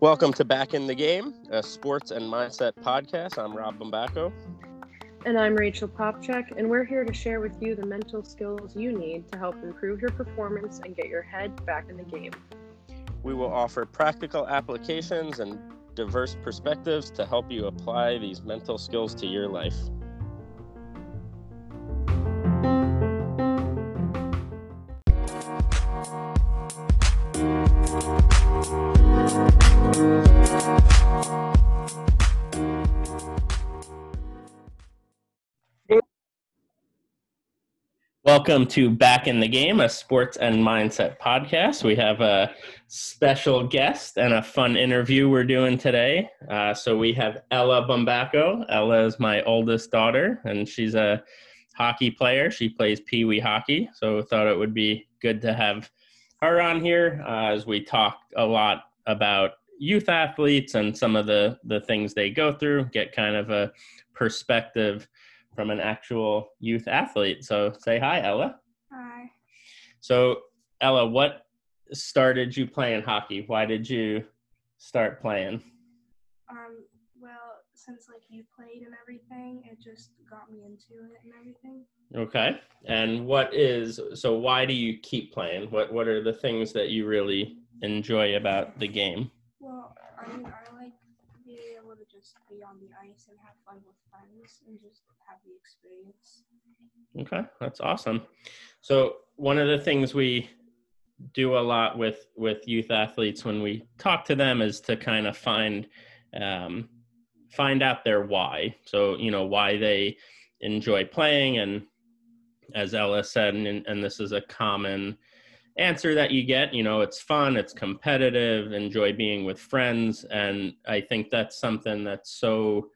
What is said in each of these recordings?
Welcome to Back in the Game, a sports and mindset podcast. I'm Rob Bombacco. And I'm Rachel Popchak, and we're here to share with you the mental skills you need to help improve your performance and get your head back in the game. We will offer practical applications and diverse perspectives to help you apply these mental skills to your life. Welcome to Back in the Game, a sports and mindset podcast. We have a special guest and a fun interview we're doing today. Uh, so we have Ella Bombacco. Ella is my oldest daughter, and she's a hockey player. She plays pee wee hockey. So thought it would be good to have her on here uh, as we talk a lot about youth athletes and some of the the things they go through. Get kind of a perspective from an actual youth athlete. So say hi, Ella. Hi. So Ella, what started you playing hockey? Why did you start playing? Um, well, since like you played and everything, it just got me into it and everything. Okay. And what is so why do you keep playing? What what are the things that you really enjoy about the game? Well, I mean, I like able to just be on the ice and have fun with friends and just have the experience. Okay, that's awesome. So one of the things we do a lot with with youth athletes when we talk to them is to kind of find um, find out their why. So you know why they enjoy playing, and as Ella said, and, and this is a common answer that you get you know it's fun it's competitive enjoy being with friends and i think that's something that's so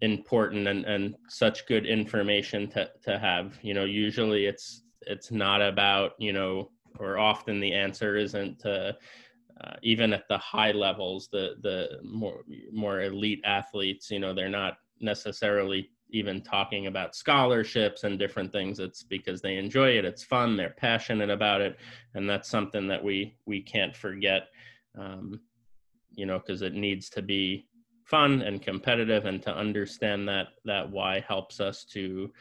important and, and such good information to, to have. You know usually it's it's not about you know or often the answer isn't to uh, even at the high levels the the more more elite athletes you know they're not necessarily even talking about scholarships and different things it's because they enjoy it it's fun they're passionate about it and that's something that we we can't forget um, you know because it needs to be fun and competitive and to understand that that why helps us to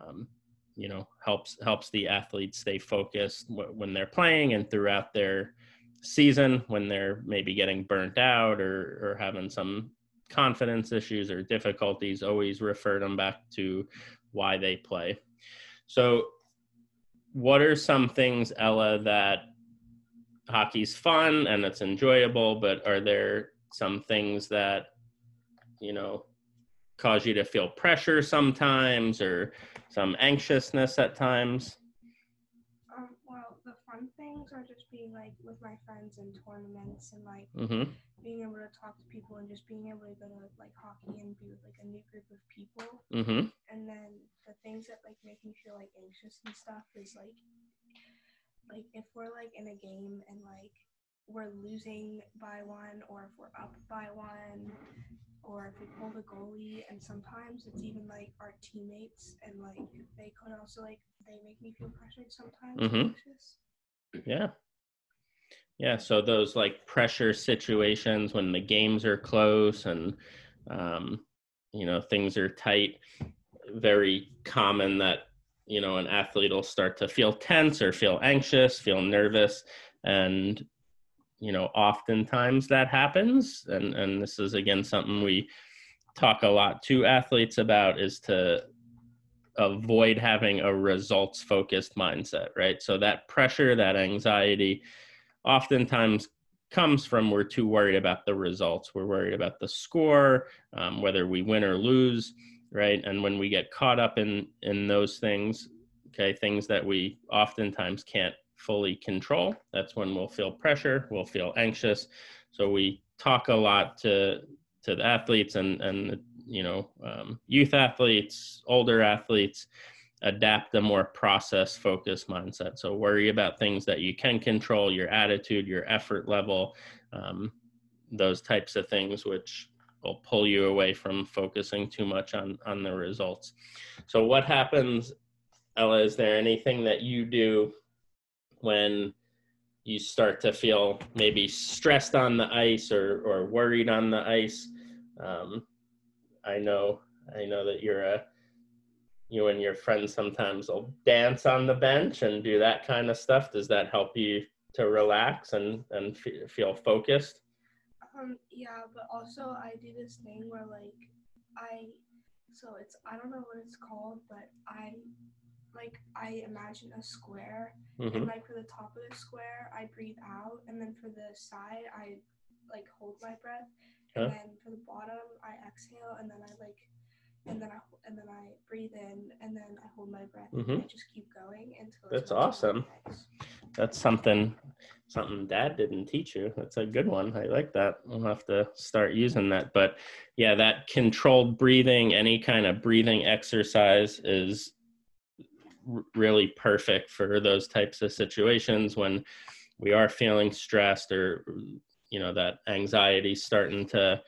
um, you know helps helps the athletes stay focused when they're playing and throughout their season when they're maybe getting burnt out or or having some confidence issues or difficulties always refer them back to why they play. So what are some things ella that hockey's fun and it's enjoyable but are there some things that you know cause you to feel pressure sometimes or some anxiousness at times um, well the fun things are just being like with my friends and tournaments and like mm-hmm. being able to talk to people and just being able to go to like hockey and be with like a new group of people mm-hmm. and then the things that like make me feel like anxious and stuff is like like if we're like in a game and like we're losing by one or if we're up by one or if we pull the goalie and sometimes it's even like our teammates and like they could also like they make me feel pressured sometimes Mhm. anxious. Yeah. Yeah so those like pressure situations when the games are close and um, you know things are tight very common that you know an athlete will start to feel tense or feel anxious feel nervous and you know oftentimes that happens. And and this is again something we talk a lot to athletes about is to avoid having a results focused mindset right? So that pressure that anxiety oftentimes comes from we're too worried about the results. We're worried about the score um, whether we win or lose right? And when we get caught up in in those things okay things that we oftentimes can't fully control that's when we'll feel pressure we'll feel anxious. So we talk a lot to to the athletes and and you know um, youth athletes older athletes adapt a more process focused mindset so worry about things that you can control your attitude your effort level um, those types of things which will pull you away from focusing too much on on the results so what happens Ella, is there anything that you do when you start to feel maybe stressed on the ice or, or worried on the ice? Um, I know, I know that you're a, you and your friends sometimes will dance on the bench and do that kind of stuff. Does that help you to relax and, and f- feel focused? Um, yeah, but also I do this thing where like I, so it's I don't know what it's called, but I, like I imagine a square, Mm-hmm. and like for the top of the square I breathe out, and then for the side I, like hold my breath, and then for the bottom I exhale, and then I like, and then I and then I breathe in, and then I hold my breath, and Mhm. I just keep going until. That's it's my turn on awesome. That's something something dad didn't teach you. That's a good one. I like that. We'll have to start using that. But yeah, that controlled breathing, any kind of breathing exercise is really perfect for those types of situations when we are feeling stressed or you know that anxiety starting to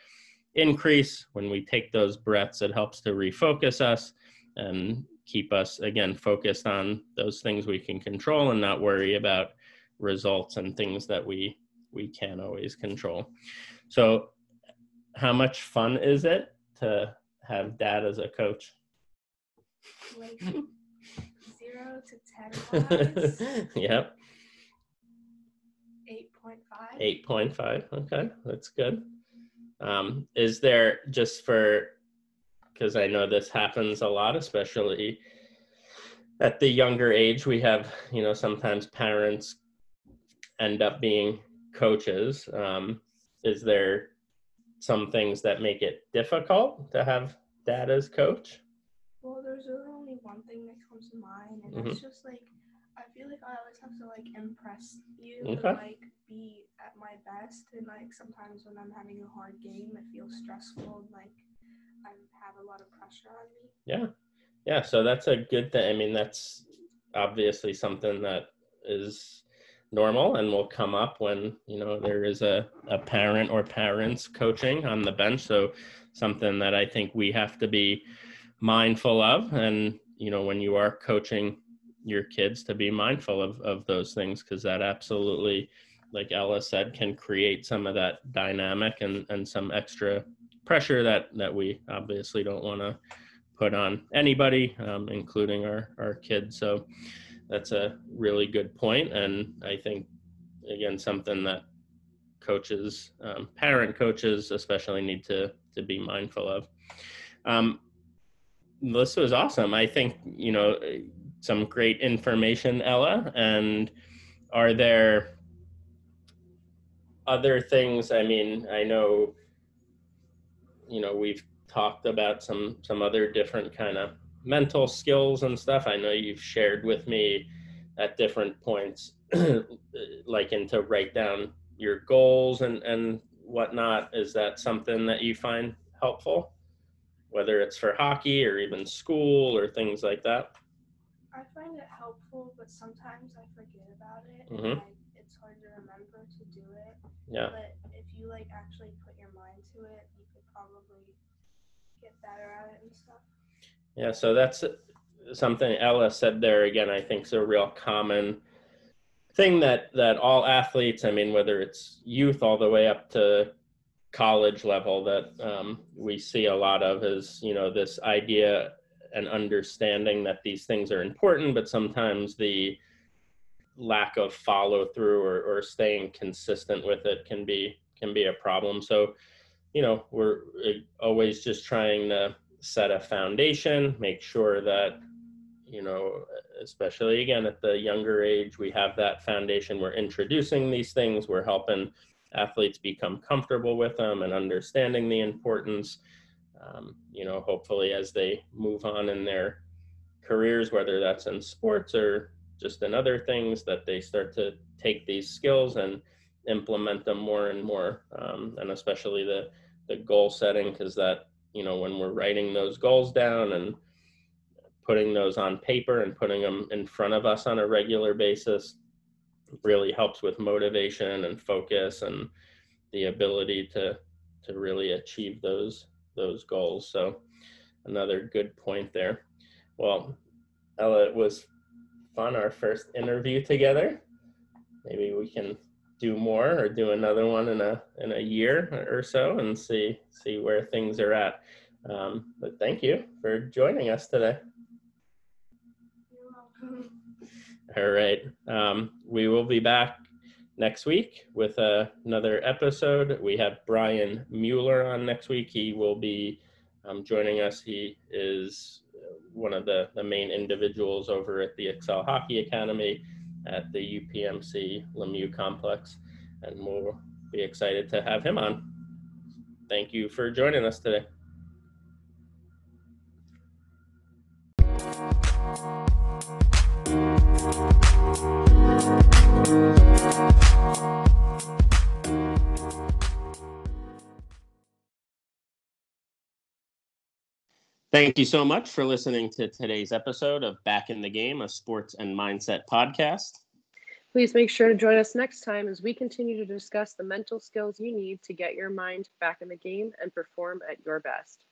increase. When we take those breaths it helps to refocus us and keep us again focused on those things we can control and not worry about results and things that we we can't always control. So how much fun is it to have dad as a coach? Like zero to ten yep eight point five. 8.5 okay that's good um, is there just for because i know this happens a lot especially at the younger age we have you know sometimes parents end up being coaches um, is there some things that make it difficult to have dad as coach Well, there's really only one thing that comes to mind, and Mm-hmm. that's just like I feel like I always have to like impress you Okay. and like be at my best. And like sometimes when I'm having a hard game, it feels stressful. And, like I have a lot of pressure on me. Yeah. Yeah. So that's a good thing. I mean, that's obviously something that is normal and will come up when, you know, there is a, a parent or parents coaching on the bench. So something that I think we have to be mindful of. And, you know, when you are coaching your kids to be mindful of, of those things, because that absolutely, like Ella said, can create some of that dynamic and, and some extra pressure that, that we obviously don't want to put on anybody, um, including our, our kids. So that's a really good point, and I think again something that coaches, um, parent coaches especially, need to to be mindful of. Um, this was awesome. I think you know some great information, Ella. And are there other things? I mean, I know you know we've talked about some some other different kind of mental skills and stuff i know you've shared with me at different points like into write down your goals and and whatnot is that something that you find helpful whether it's for hockey or even school or things like that I find it helpful, but sometimes I forget about it, Mhm. and I, it's hard to remember to do it. yeah But if you like actually put your mind to it, you could probably get better at it and stuff. Yeah, so that's something Ella said there again. I think is a real common thing that that all athletes, I mean, whether it's youth all the way up to college level, that um, we see a lot of is you know this idea and understanding that these things are important, but sometimes the lack of follow through or, or staying consistent with it can be can be a problem. So, you know, we're uh, always just trying to set a foundation, make sure that, you know, especially again at the younger age, we have that foundation. We're introducing these things, we're helping athletes become comfortable with them and understanding the importance. Um, you know, hopefully as they move on in their careers, whether that's in sports or just in other things, that they start to take these skills and implement them more and more, um, and especially the the goal setting, because that you know when we're writing those goals down and putting those on paper and putting them in front of us on a regular basis really helps with motivation and focus and the ability to to really achieve those those goals so another good point there well Ella, it was fun our first interview together. Maybe we can do more or do another one in a in a year or so and see see where things are at. Um, but thank you for joining us today. You're welcome. All right. Um, we will be back next week with uh, another episode. We have Brian Mueller on next week. He will be um, joining us. He is uh, one of the, the main individuals over at the Excel Hockey Academy at the UPMC Lemieux complex, and we'll be excited to have him on. Thank you for joining us today. Thank you so much for listening to today's episode of Back in the Game, a sports and mindset podcast. Please make sure to join us next time as we continue to discuss the mental skills you need to get your mind back in the game and perform at your best.